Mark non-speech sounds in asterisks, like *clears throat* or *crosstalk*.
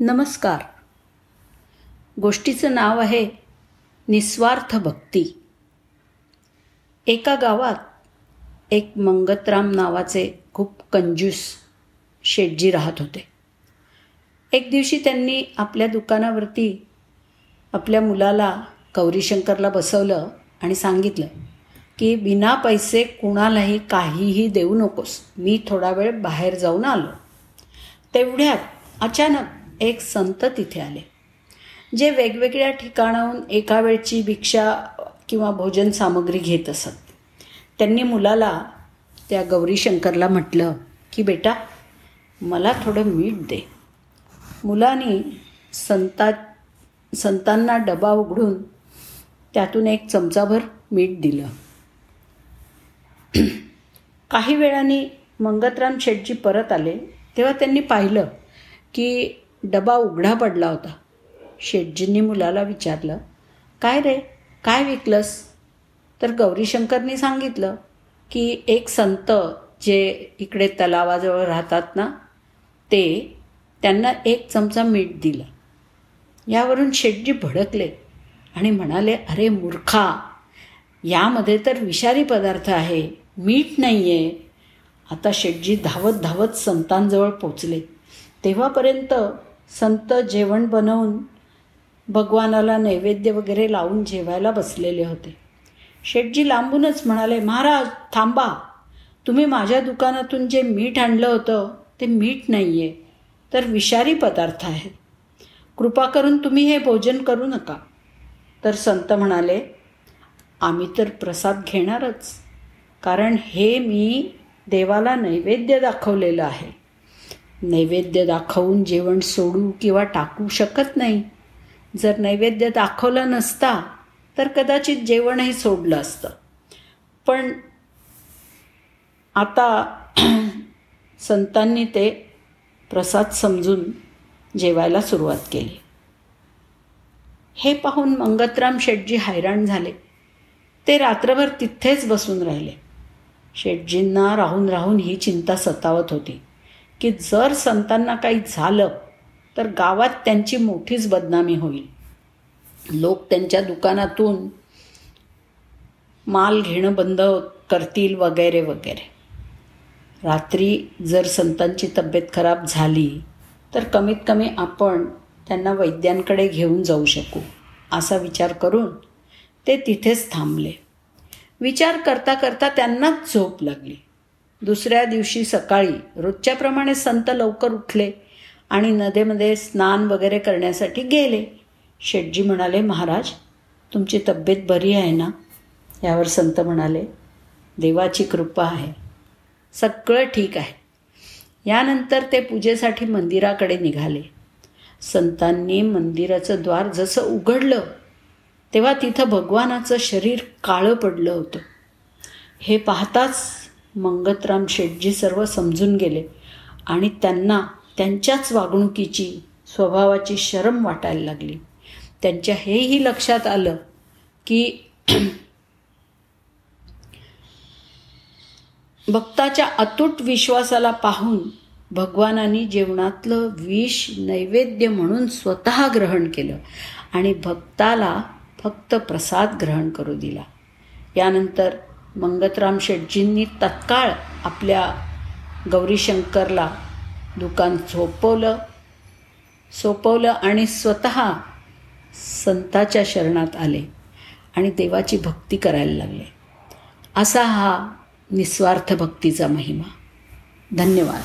नमस्कार. गोष्टीचं नाव आहे निस्वार्थ भक्ती. एका गावात एक मंगतराम नावाचे खूप कंजूस शेटजी राहत होते. एक दिवशी त्यांनी आपल्या दुकानावरती आपल्या मुलाला गौरीशंकरला बसवलं आणि सांगितलं की बिना पैसे कुणालाही काहीही देऊ नकोस. मी थोडा वेळ बाहेर जाऊन आलो. तेवढ्यात अचानक एक संत तिथे आले. जे वेगवेगळ्या ठिकाणाहून एका वेळची भिक्षा किंवा भोजन सामग्री घेत असत. त्यांनी मुलाला त्या गौरीशंकरला म्हटलं की बेटा मला थोडं मीठ दे. मुलाने संता संतांना डबा उघडून त्यातून एक चमचाभर मीठ दिलं. *clears throat* काही वेळाने मंगतराम शेटजी परत आले. तेव्हा त्यांनी पाहिलं की डबा उघडा पडला होता. शेटजींनी मुलाला विचारलं काय रे काय विकलंस? तर गौरीशंकरनी सांगितलं की एक संत जे इकडे तलावाजवळ राहतात ना ते त्यांना एक चमचा मीठ दिलं. यावरून शेटजी भडकले आणि म्हणाले अरे मूर्खा यामध्ये तर विषारी पदार्थ आहे मीठ नाही आहे आता शेटजी धावत धावत संतांजवळ पोचले. तेव्हापर्यंत संत जेवण बनवून भगवानाला नैवेद्य वगैरे लावून जेवायला बसलेले होते. शेठजी लांबूनच म्हणाले महाराज थांबा. तुम्ही माझ्या दुकानातून जे मीठ आणलं होतं ते मीठ नाही आहे तर विषारी पदार्थ आहेत. कृपा करून तुम्ही हे भोजन करू नका. तर संत म्हणाले आम्ही तर प्रसाद घेणारच कारण हे मी देवाला नैवेद्य दाखवलेलं आहे. नैवेद्य दाखवून जेवण सोडू किंवा टाकू शकत नाही. जर नैवेद्य दाखवलं नसता तर कदाचित जेवणही सोडलं असतं. पण आता *clears throat* संतांनी ते प्रसाद समजून जेवायला सुरुवात केली. हे पाहून मंगतराम शेटजी हैराण झाले. ते रात्रभर तिथेच बसून राहिले. शेटजींना राहून राहून ही चिंता सतावत होती. की जर संतांना काही झालं तर गावात त्यांची मोठीच बदनामी होईल. लोक त्यांच्या दुकानातून माल घेणं बंद करतील वगैरे वगैरे. रात्री जर संतांची तब्येत खराब झाली तर कमीत कमी आपण त्यांना वैद्यांकडे घेऊन जाऊ शकू असा विचार करून ते तिथेच थांबले. विचार करता करता त्यांनाच झोप लागली. दुसऱ्या दिवशी सकाळी रोजच्याप्रमाणे संत लवकर उठले आणि नदीमध्ये स्नान वगैरे करण्यासाठी गेले. शेटजी म्हणाले महाराज तुमची तब्येत बरी आहे ना? यावर संत म्हणाले देवाची कृपा आहे. सगळं ठीक आहे. यानंतर ते पूजेसाठी मंदिराकडे निघाले. संतांनी मंदिराचं द्वार जसं उघडलं तेव्हा तिथं भगवानाचं शरीर काळं पडलं होतं. हे पाहताच मंगतराम शेटजी सर्व समजून गेले आणि त्यांना त्यांच्याच वागणुकीची स्वभावाची शरम वाटायला लागली. त्यांच्या हेही लक्षात आलं की *clears throat* भक्ताच्या अतूट विश्वासाला पाहून भगवानानी जेवणातलं विष नैवेद्य म्हणून स्वतः ग्रहण केलं आणि भक्ताला फक्त प्रसाद ग्रहण करू दिला. यानंतर मंगतराम शेटजींनी तत्काळ आपल्या गौरीशंकरला दुकान झोपवलं सोपवलं आणि स्वतः संताच्या शरणात आले आणि देवाची भक्ती करायला लागले. असा हा निस्वार्थ भक्तीचा महिमा. धन्यवाद.